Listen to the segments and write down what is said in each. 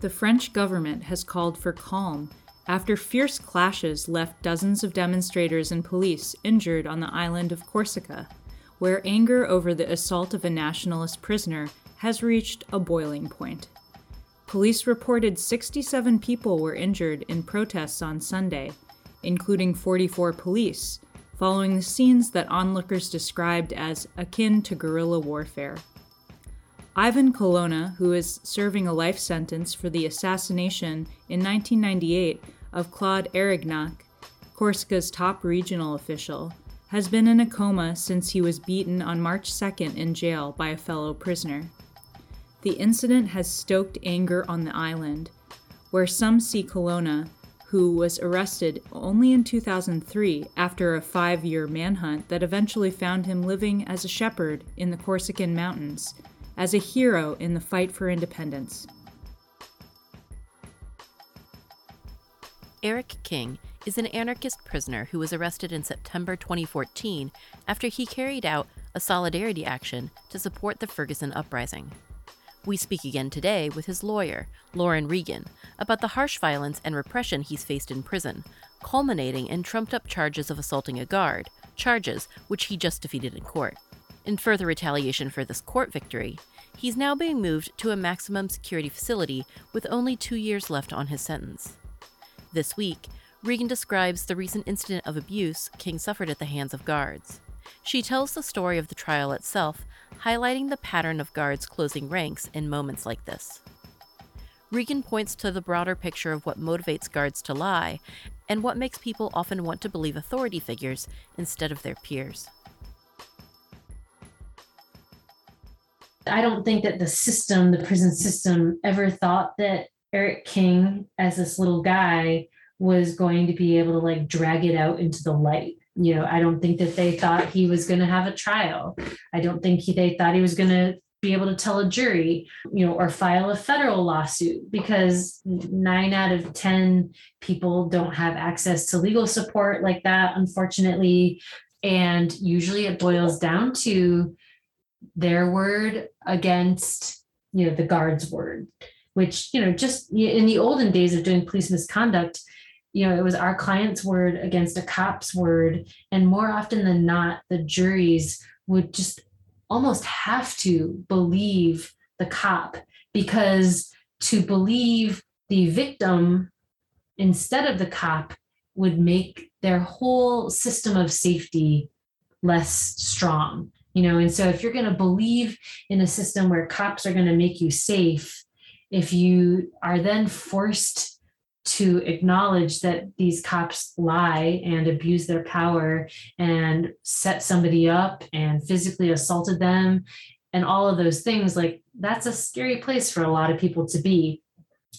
The French government has called for calm after fierce clashes left dozens of demonstrators and police injured on the island of Corsica, where anger over the assault of a nationalist prisoner has reached a boiling point. Police reported 67 people were injured in protests on Sunday, including 44 police, following the scenes that onlookers described as akin to guerrilla warfare. Yvan Colonna, who is serving a life sentence for the assassination in 1998 of Claude Erignac, Corsica's top regional official, has been in a coma since he was beaten on March 2nd in jail by a fellow prisoner. The incident has stoked anger on the island, where some see Colonna, who was arrested only in 2003 after a five year manhunt that eventually found him living as a shepherd in the Corsican mountains as a hero in the fight for independence. Eric King is an anarchist prisoner who was arrested in September 2014 after he carried out a solidarity action to support the Ferguson uprising. We speak again today with his lawyer, Lauren Regan, about the harsh violence and repression he's faced in prison, culminating in trumped up charges of assaulting a guard, charges which he just defeated in court. In further retaliation for this court victory, he's now being moved to a maximum security facility with only two years left on his sentence. This week, Regan describes the recent incident of abuse King suffered at the hands of guards. She tells the story of the trial itself, highlighting the pattern of guards closing ranks in moments like this. Regan points to the broader picture of what motivates guards to lie and what makes people often want to believe authority figures instead of their peers. I don't think that the system, the prison system, ever thought that Eric King, as this little guy, was going to be able to like drag it out into the light. You know, I don't think that they thought he was going to have a trial. I don't think he, they thought he was going to be able to tell a jury, you know, or file a federal lawsuit because nine out of 10 people don't have access to legal support like that, unfortunately. And usually it boils down to their word against you know the guard's word which you know just in the olden days of doing police misconduct you know it was our client's word against a cop's word. And more often than not the juries would just almost have to believe the cop because to believe the victim instead of the cop would make their whole system of safety less strong you know and so if you're going to believe in a system where cops are going to make you safe if you are then forced to acknowledge that these cops lie and abuse their power and set somebody up and physically assaulted them and all of those things like that's a scary place for a lot of people to be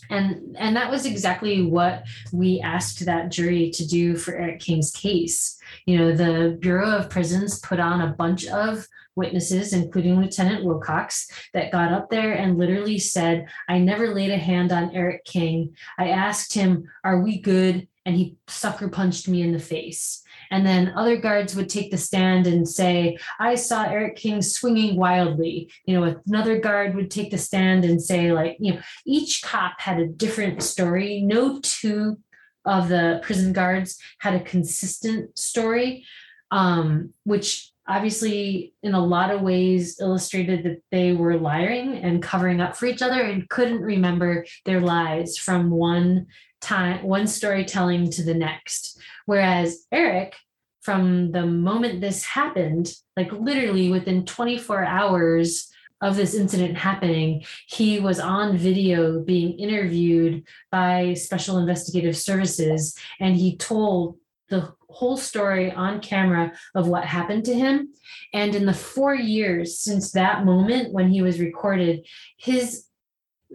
and and that was exactly what we asked that jury to do for Eric King's case you know, the Bureau of Prisons put on a bunch of witnesses, including Lieutenant Wilcox, that got up there and literally said, I never laid a hand on Eric King. I asked him, Are we good? And he sucker punched me in the face. And then other guards would take the stand and say, I saw Eric King swinging wildly. You know, another guard would take the stand and say, like, you know, each cop had a different story. No two of the prison guards had a consistent story, um, which obviously in a lot of ways illustrated that they were lying and covering up for each other and couldn't remember their lies from one time one storytelling to the next whereas eric from the moment this happened like literally within 24 hours of this incident happening, he was on video being interviewed by Special Investigative Services, and he told the whole story on camera of what happened to him. And in the four years since that moment when he was recorded, his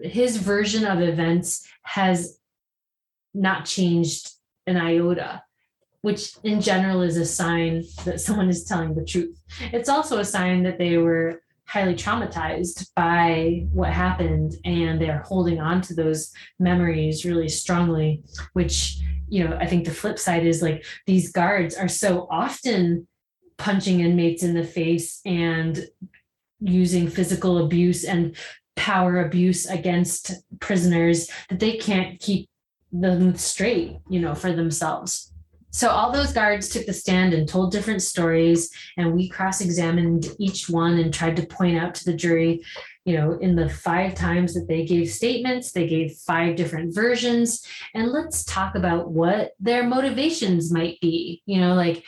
his version of events has not changed an iota which in general is a sign that someone is telling the truth. It's also a sign that they were highly traumatized by what happened and they're holding on to those memories really strongly, which, you know, I think the flip side is like these guards are so often punching inmates in the face and using physical abuse and power abuse against prisoners that they can't keep them straight, you know, for themselves. So all those guards took the stand and told different stories, and we cross-examined each one and tried to point out to the jury, you know, in the five times that they gave statements, they gave five different versions, and let's talk about what their motivations might be. You know, like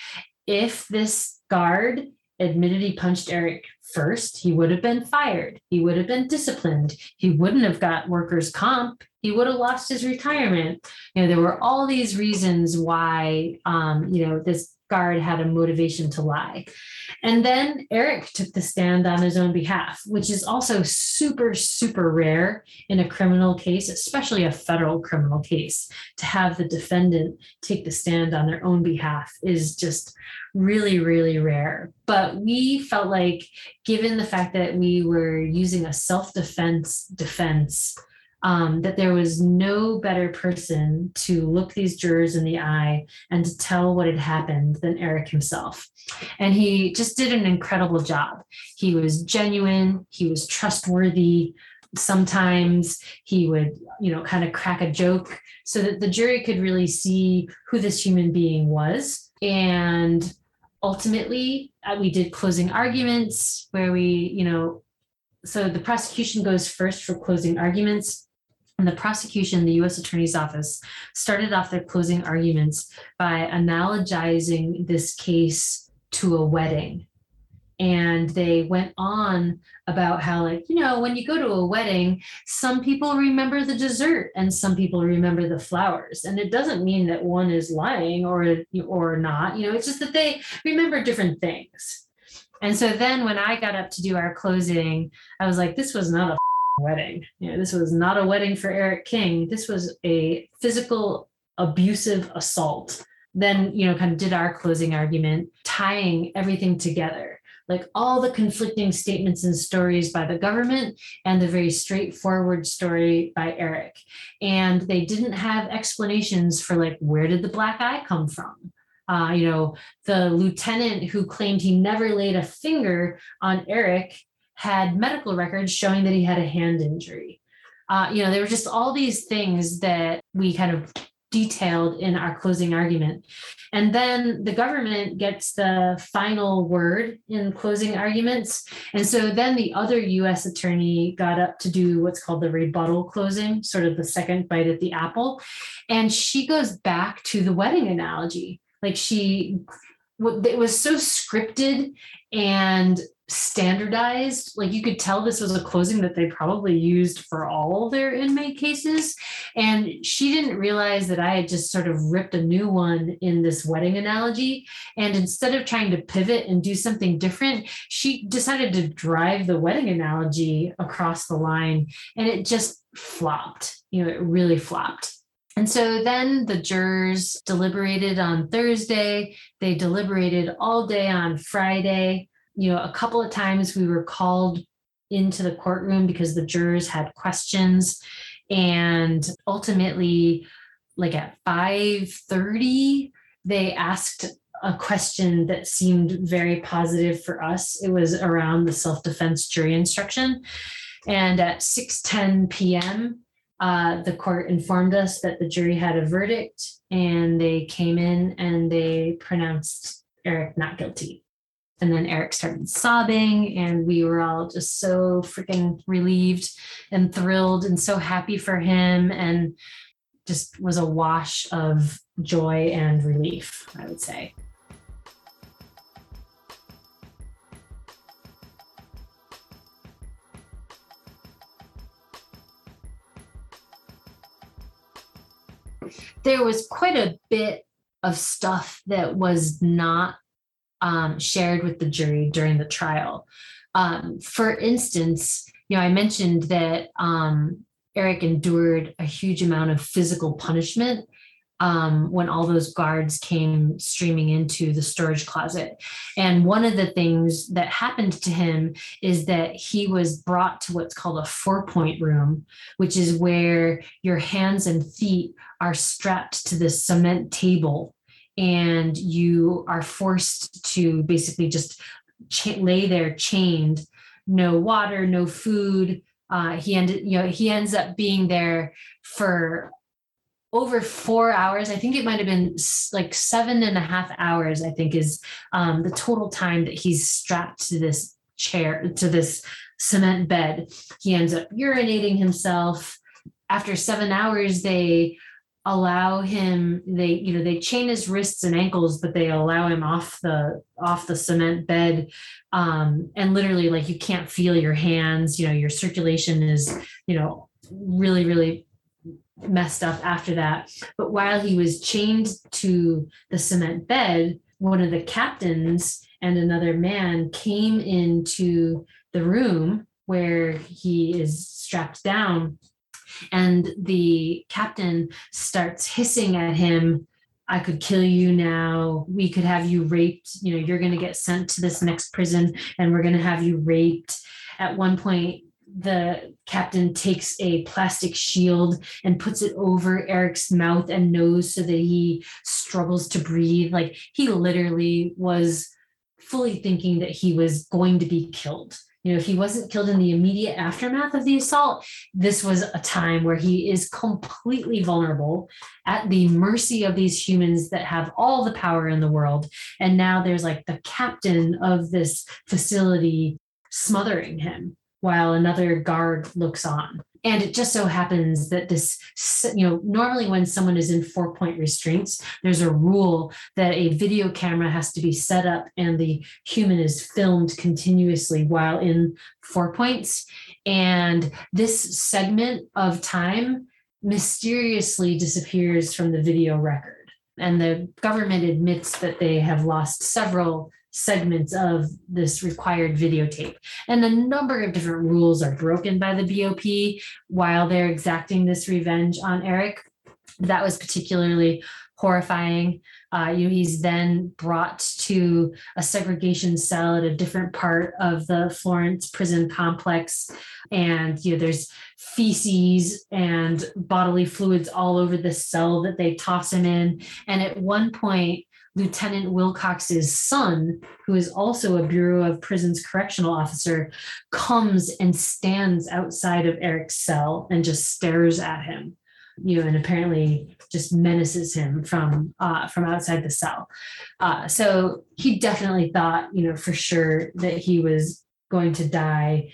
if this guard admitted he punched Eric first, he would have been fired. He would have been disciplined. He wouldn't have got workers' comp. He would have lost his retirement. You know, there were all these reasons why, um, you know, this guard had a motivation to lie. And then Eric took the stand on his own behalf, which is also super, super rare in a criminal case, especially a federal criminal case. To have the defendant take the stand on their own behalf is just really, really rare. But we felt like, given the fact that we were using a self defense defense, um, that there was no better person to look these jurors in the eye and to tell what had happened than Eric himself. And he just did an incredible job. He was genuine, he was trustworthy. Sometimes he would, you know, kind of crack a joke so that the jury could really see who this human being was. And ultimately, uh, we did closing arguments where we, you know, so the prosecution goes first for closing arguments. And the prosecution, the US Attorney's Office, started off their closing arguments by analogizing this case to a wedding. And they went on about how like you know when you go to a wedding some people remember the dessert and some people remember the flowers. And it doesn't mean that one is lying or or not. You know it's just that they remember different things. And so then when i got up to do our closing i was like this was not a wedding you know this was not a wedding for eric king this was a physical abusive assault then you know kind of did our closing argument tying everything together like all the conflicting statements and stories by the government and the very straightforward story by Eric. And they didn't have explanations for like where did the black eye come from? Uh, you know, the lieutenant who claimed he never laid a finger on Eric had medical records showing that he had a hand injury. Uh, you know, there were just all these things that we kind of detailed in our closing argument. And then the government gets the final word in closing arguments. And so then the other US attorney got up to do what's called the rebuttal closing, sort of the second bite at the apple. And she goes back to the wedding analogy. Like she, it was so scripted and standardized. Like you could tell this was a closing that they probably used for all their inmate cases. And she didn't realize that I had just sort of ripped a new one in this wedding analogy. And instead of trying to pivot and do something different, she decided to drive the wedding analogy across the line. And it just flopped. You know, it really flopped. And so then the jurors deliberated on Thursday. They deliberated all day on Friday you know, a couple of times we were called into the courtroom because the jurors had questions. And ultimately, like at 5:30, they asked a question that seemed very positive for us. It was around the self-defense jury instruction. And at 6:10 p.m., uh, the court informed us that the jury had a verdict, and they came in and they pronounced Eric not guilty. And then Eric started sobbing, and we were all just so freaking relieved and thrilled and so happy for him. And just was a wash of joy and relief, I would say. There was quite a bit of stuff that was not um, shared with the jury during the trial. Um, for instance, you know, I mentioned that um, Eric endured a huge amount of physical punishment um, when all those guards came streaming into the storage closet. And one of the things that happened to him is that he was brought to what's called a four point room, which is where your hands and feet are strapped to this cement table and you are forced to basically just lay there chained no water no food uh, he ended you know he ends up being there for over four hours. I think it might have been like seven and a half hours, I think is um, the total time that he's strapped to this chair, to this cement bed. He ends up urinating himself. After seven hours, they allow him they you know they chain his wrists and ankles but they allow him off the off the cement bed um and literally like you can't feel your hands you know your circulation is you know really really messed up after that. But while he was chained to the cement bed, one of the captains and another man came into the room where he is strapped down. And the captain starts hissing at him, I could kill you now. We could have you raped. You know, you're going to get sent to this next prison and we're going to have you raped. At one point, the captain takes a plastic shield and puts it over Eric's mouth and nose so that he struggles to breathe. Like he literally was fully thinking that he was going to be killed. You know, if he wasn't killed in the immediate aftermath of the assault, this was a time where he is completely vulnerable at the mercy of these humans that have all the power in the world. And now there's like the captain of this facility smothering him while another guard looks on. And it just so happens that this, you know, normally when someone is in four point restraints, there's a rule that a video camera has to be set up and the human is filmed continuously while in four points. And this segment of time mysteriously disappears from the video record. And the government admits that they have lost several segments of this required videotape. And a number of different rules are broken by the BOP while they're exacting this revenge on Eric. That was particularly horrifying. Uh, you know, he's then brought to a segregation cell at a different part of the Florence prison complex, and you know, there's feces and bodily fluids all over the cell that they toss him in. And at one point, Lieutenant Wilcox's son, who is also a Bureau of Prisons correctional officer, comes and stands outside of Eric's cell and just stares at him, you know, and apparently just menaces him from uh, from outside the cell. Uh, so he definitely thought, you know, for sure that he was going to die.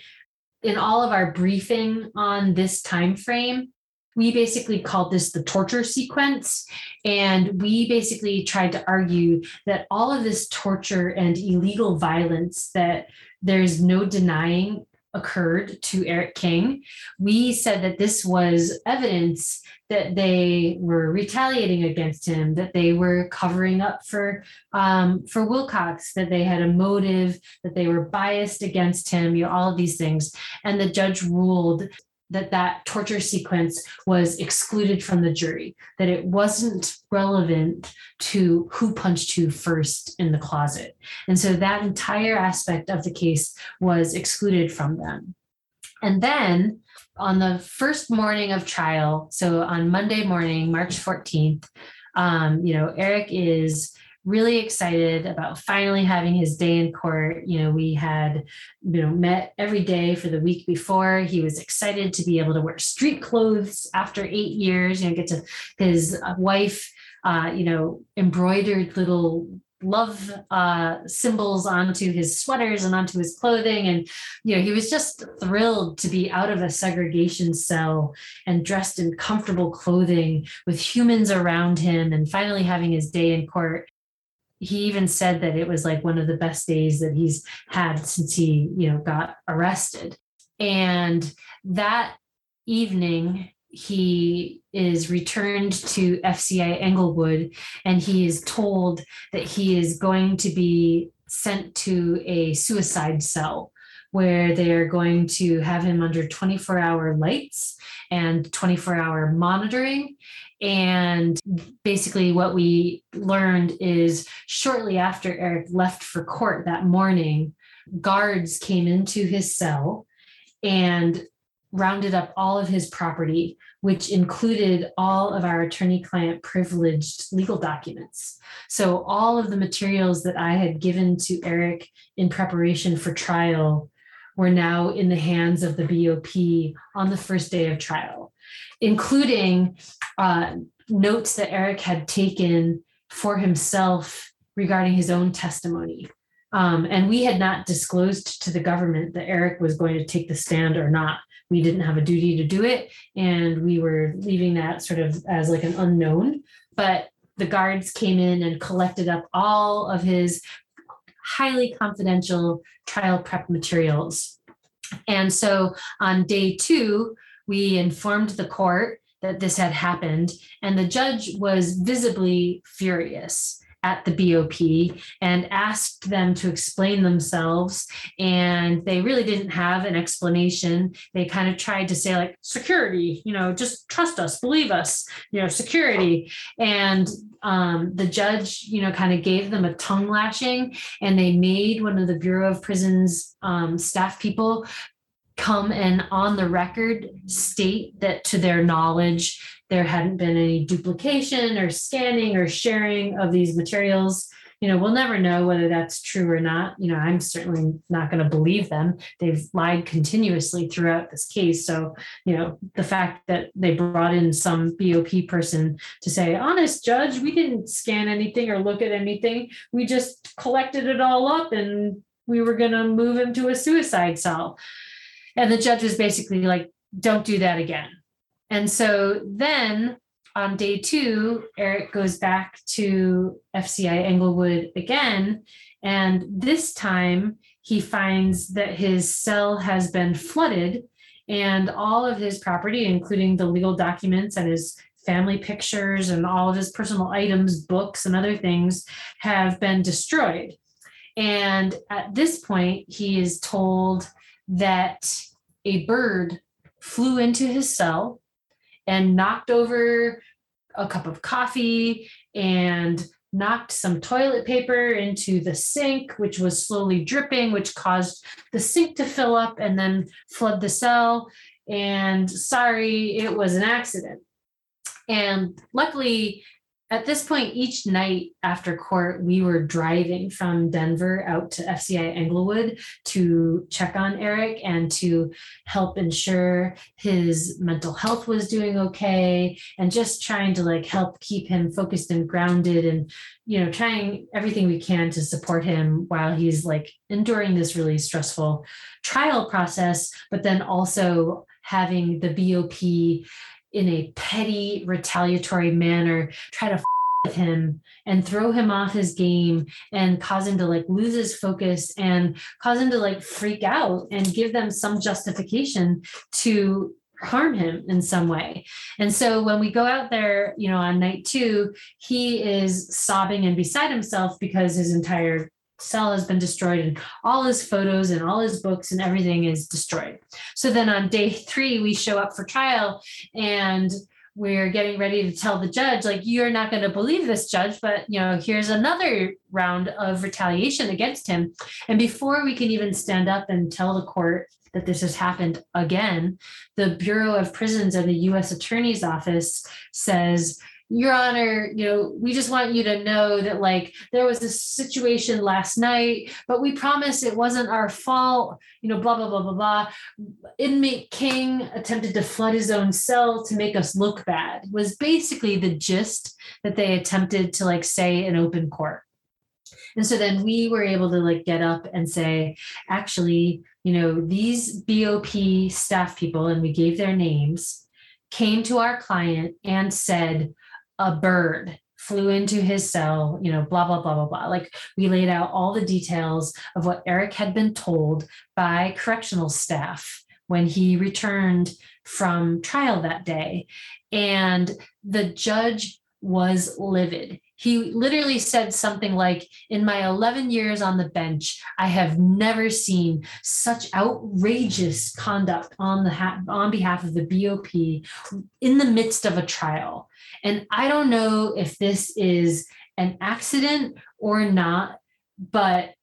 In all of our briefing on this time frame, we basically called this the torture sequence. And we basically tried to argue that all of this torture and illegal violence that there's no denying occurred to Eric King. We said that this was evidence that they were retaliating against him, that they were covering up for um, for Wilcox, that they had a motive, that they were biased against him, you know, all of these things. And the judge ruled that that torture sequence was excluded from the jury, that it wasn't relevant to who punched who first in the closet. And so that entire aspect of the case was excluded from them. And then on the first morning of trial, so on Monday morning, March 14th, um, you know, Eric is really excited about finally having his day in court. You know, we had, you know, met every day for the week before. He was excited to be able to wear street clothes after eight years, you know, get to his uh, wife, uh, you know, embroidered little love uh, symbols onto his sweaters and onto his clothing. And, you know, he was just thrilled to be out of a segregation cell and dressed in comfortable clothing with humans around him and finally having his day in court he even said that it was like one of the best days that he's had since he you know got arrested and that evening he is returned to FCI Englewood and he is told that he is going to be sent to a suicide cell where they are going to have him under 24 hour lights and 24 hour monitoring. And basically, what we learned is shortly after Eric left for court that morning, guards came into his cell and rounded up all of his property, which included all of our attorney client privileged legal documents. So, all of the materials that I had given to Eric in preparation for trial were now in the hands of the BOP on the first day of trial, including uh, notes that Eric had taken for himself regarding his own testimony. Um, and we had not disclosed to the government that Eric was going to take the stand or not. We didn't have a duty to do it, and we were leaving that sort of as like an unknown. But the guards came in and collected up all of his highly confidential trial prep materials. And so on day two, we informed the court that this had happened, and the judge was visibly furious at the BOP and asked them to explain themselves. And they really didn't have an explanation. They kind of tried to say, like, security, you know, just trust us, believe us, you know, security. And um, the judge, you know, kind of gave them a tongue lashing, and they made one of the Bureau of Prisons um, staff people come and on the record state that to their knowledge there hadn't been any duplication or scanning or sharing of these materials. You know we'll never know whether that's true or not. You know i'm certainly not going to believe them. They've lied continuously throughout this case. So you know the fact that they brought in some bop person to say honest judge we didn't scan anything or look at anything. We just collected it all up and we were going to move him to a suicide cell. And the judge was basically like don't do that again and so then on day two, Eric goes back to FCI Englewood again. And this time he finds that his cell has been flooded and all of his property, including the legal documents and his family pictures and all of his personal items, books, and other things, have been destroyed. And at this point, he is told that a bird flew into his cell and knocked over a cup of coffee and knocked some toilet paper into the sink, which was slowly dripping, which caused the sink to fill up and then flood the cell. And sorry, it was an accident. And luckily, at this point, each night after court, we were driving from Denver out to FCI Englewood to check on Eric and to help ensure his mental health was doing okay and just trying to like help keep him focused and grounded and, you know, trying everything we can to support him while he's like enduring this really stressful trial process, but then also having the BOP in a petty, retaliatory manner, try to with him and throw him off his game and cause him to like lose his focus and cause him to like freak out and give them some justification to harm him in some way. And so when we go out there, you know, on night two, he is sobbing and beside himself because his entire cell has been destroyed and all his photos and all his books and everything is destroyed. So then on day three, we show up for trial and we're getting ready to tell the judge like you're not going to believe this judge but you know here's another round of retaliation against him and before we can even stand up and tell the court that this has happened again the bureau of prisons and the us attorney's office says your honor you know we just want you to know that like there was a situation last night but we promise it wasn't our fault you know blah blah blah blah blah. Inmate king attempted to flood his own cell to make us look bad was basically the gist that they attempted to like say in open court. And so then we were able to like get up and say actually you know these bop staff people and we gave their names came to our client and said a bird flew into his cell, you know, blah, blah, blah, blah, blah. Like we laid out all the details of what Eric had been told by correctional staff when he returned from trial that day. And the judge was livid. He literally said something like, In my 11 years on the bench, I have never seen such outrageous conduct on, the ha- on behalf of the BOP in the midst of a trial. And I don't know if this is an accident or not, but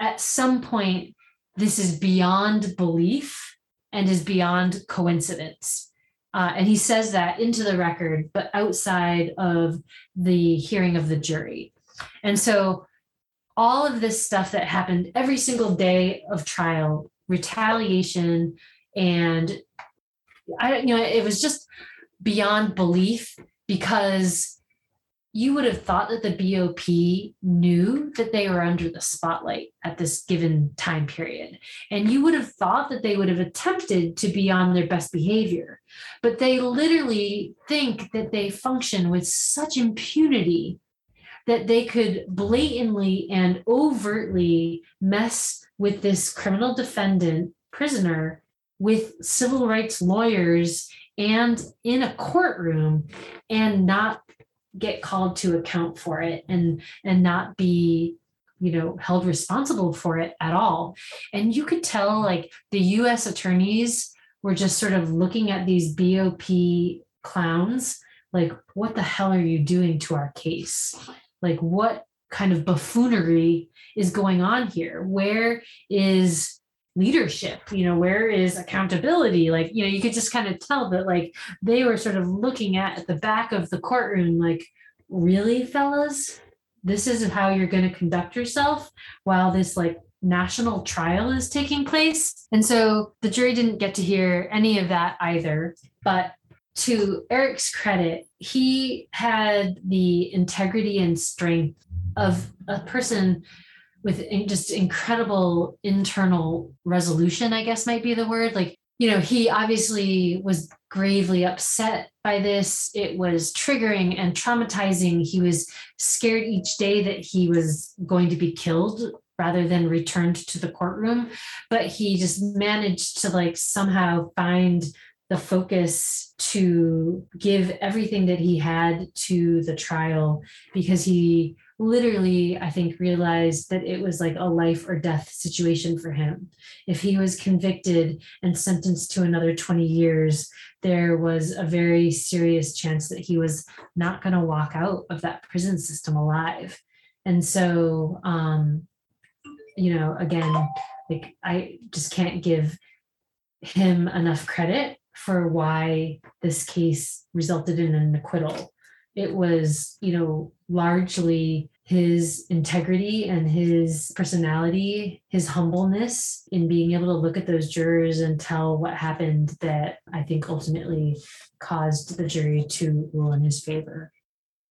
at some point, this is beyond belief and is beyond coincidence. Uh, and he says that into the record, but outside of the hearing of the jury. And so all of this stuff that happened every single day of trial, retaliation, and I, you know, it was just beyond belief because you would have thought that the BOP knew that they were under the spotlight at this given time period. And you would have thought that they would have attempted to be on their best behavior. But they literally think that they function with such impunity that they could blatantly and overtly mess with this criminal defendant prisoner with civil rights lawyers and in a courtroom and not get called to account for it and and not be you know held responsible for it at all. And you could tell like the US attorneys were just sort of looking at these BOP clowns like what the hell are you doing to our case? Like what kind of buffoonery is going on here? Where is leadership you know where is accountability? Like you know you could just kind of tell that like they were sort of looking at, at the back of the courtroom like really fellas? This is how you're going to conduct yourself while this like national trial is taking place? And so the jury didn't get to hear any of that either but to Eric's credit, he had the integrity and strength of a person with just incredible internal resolution, I guess might be the word. Like, you know, he obviously was gravely upset by this. It was triggering and traumatizing. He was scared each day that he was going to be killed rather than returned to the courtroom. But he just managed to like somehow find the focus to give everything that he had to the trial because he literally, I think, realized that it was like a life or death situation for him. If he was convicted and sentenced to another 20 years, there was a very serious chance that he was not going to walk out of that prison system alive. And so, um, you know, again, like I just can't give him enough credit for why this case resulted in an acquittal. It was, you know, largely his integrity and his personality, his humbleness in being able to look at those jurors and tell what happened that I think ultimately caused the jury to rule in his favor.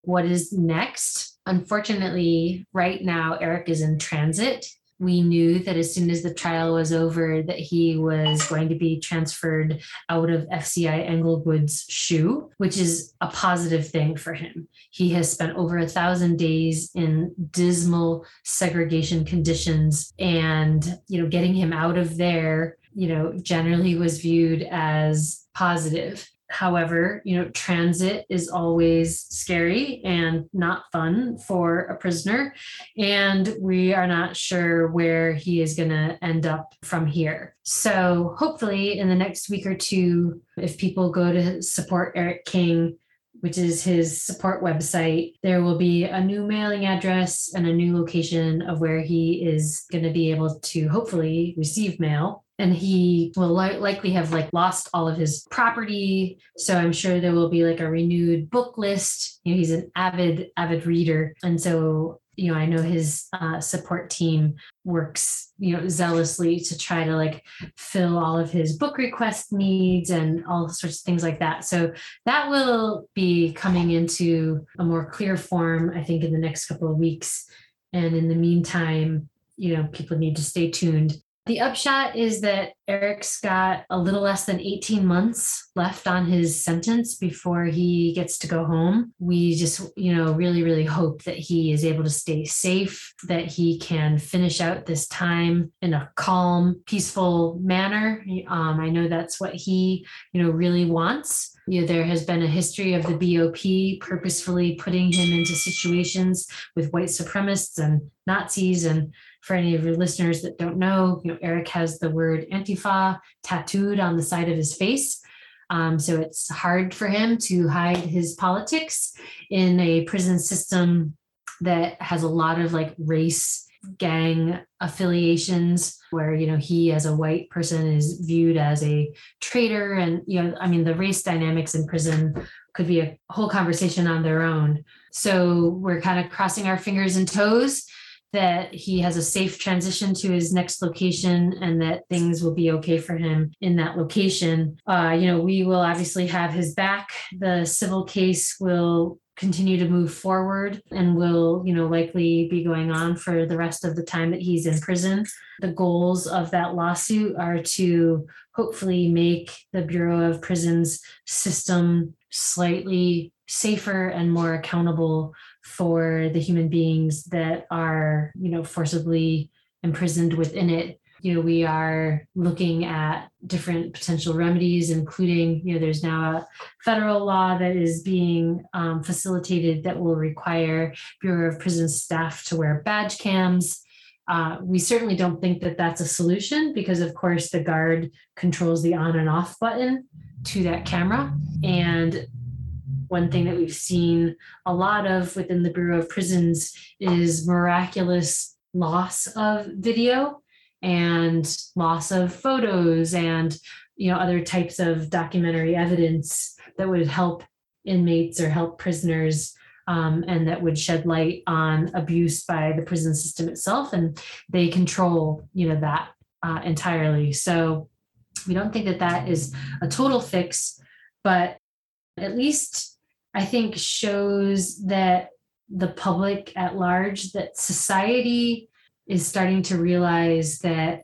What is next? Unfortunately, right now, Eric is in transit we knew that as soon as the trial was over that he was going to be transferred out of FCI Englewood's SHU which is a positive thing for him. He has spent over a thousand days in dismal segregation conditions and, you know, getting him out of there, you know, generally was viewed as positive. However, you know, transit is always scary and not fun for a prisoner. And we are not sure where he is going to end up from here. So, hopefully, in the next week or two, if people go to support Eric King, which is his support website, there will be a new mailing address and a new location of where he is going to be able to hopefully receive mail and he will li- likely have like lost all of his property. So i'm sure there will be like a renewed book list. You know he's an avid avid reader. And so you know i know his uh, support team works you know zealously to try to like fill all of his book request needs and all sorts of things like that. So that will be coming into a more clear form i think in the next couple of weeks. And in the meantime you know people need to stay tuned The upshot is that Eric's got a little less than 18 months left on his sentence before he gets to go home. We just, you know, really, really hope that he is able to stay safe, that he can finish out this time in a calm, peaceful manner. Um, I know that's what he, you know, really wants. You know, there has been a history of the BOP purposefully putting him into situations with white supremacists and Nazis and for any of your listeners that don't know, you know, Eric has the word Antifa tattooed on the side of his face. Um, so it's hard for him to hide his politics in a prison system that has a lot of like race gang affiliations where you know he as a white person is viewed as a traitor. And you know i mean the race dynamics in prison could be a whole conversation on their own. So we're kind of crossing our fingers and toes that he has a safe transition to his next location and that things will be okay for him in that location. Uh, you know, we will obviously have his back. The civil case will continue to move forward and will you know likely be going on for the rest of the time that he's in prison the goals of that lawsuit are to hopefully make the bureau of prisons system slightly safer and more accountable for the human beings that are, you know, forcibly imprisoned within it. You know, we are looking at different potential remedies, including, you know, there's now a federal law that is being um, facilitated that will require Bureau of Prison staff to wear badge cams. Uh, we certainly don't think that that's a solution because, of course, the guard controls the on and off button to that camera. And one thing that we've seen a lot of within the Bureau of Prisons is miraculous loss of video and loss of photos and you know other types of documentary evidence that would help inmates or help prisoners um, and that would shed light on abuse by the prison system itself and they control you know that uh, entirely. So we don't think that that is a total fix but at least I think shows that the public at large, that society is starting to realize that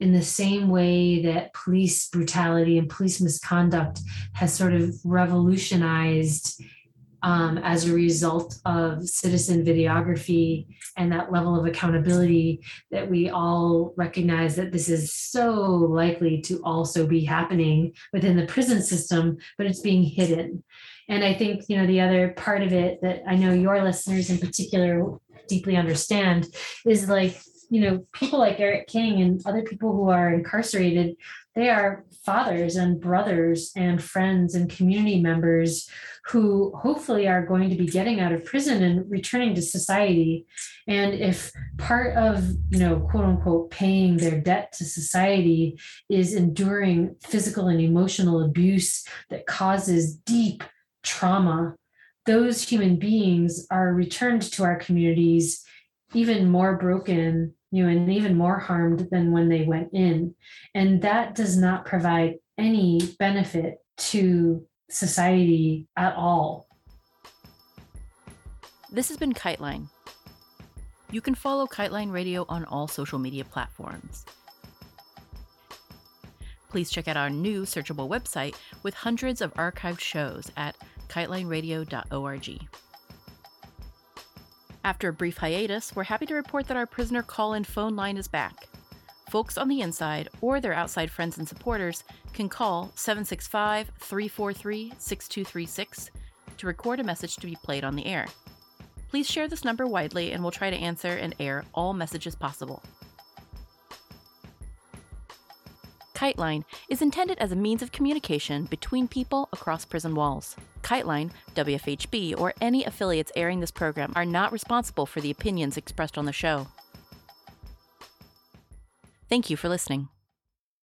in the same way that police brutality and police misconduct has sort of revolutionized um, as a result of citizen videography and that level of accountability that we all recognize that this is so likely to also be happening within the prison system, but it's being hidden. And I think, you know, the other part of it that I know your listeners in particular deeply understand is like, you know, people like Eric King and other people who are incarcerated, they are fathers and brothers and friends and community members who hopefully are going to be getting out of prison and returning to society. And if part of, you know, quote unquote, paying their debt to society is enduring physical and emotional abuse that causes deep trauma, those human beings are returned to our communities even more broken, you know, and even more harmed than when they went in. And that does not provide any benefit to society at all. This has been Kiteline. You can follow Kiteline Radio on all social media platforms. Please check out our new searchable website with hundreds of archived shows at kitelineradio.org. After a brief hiatus, we're happy to report that our prisoner call in phone line is back. Folks on the inside or their outside friends and supporters can call 765 343 6236 to record a message to be played on the air. Please share this number widely and we'll try to answer and air all messages possible. Kiteline is intended as a means of communication between people across prison walls. Kiteline, WFHB, or any affiliates airing this program are not responsible for the opinions expressed on the show. Thank you for listening.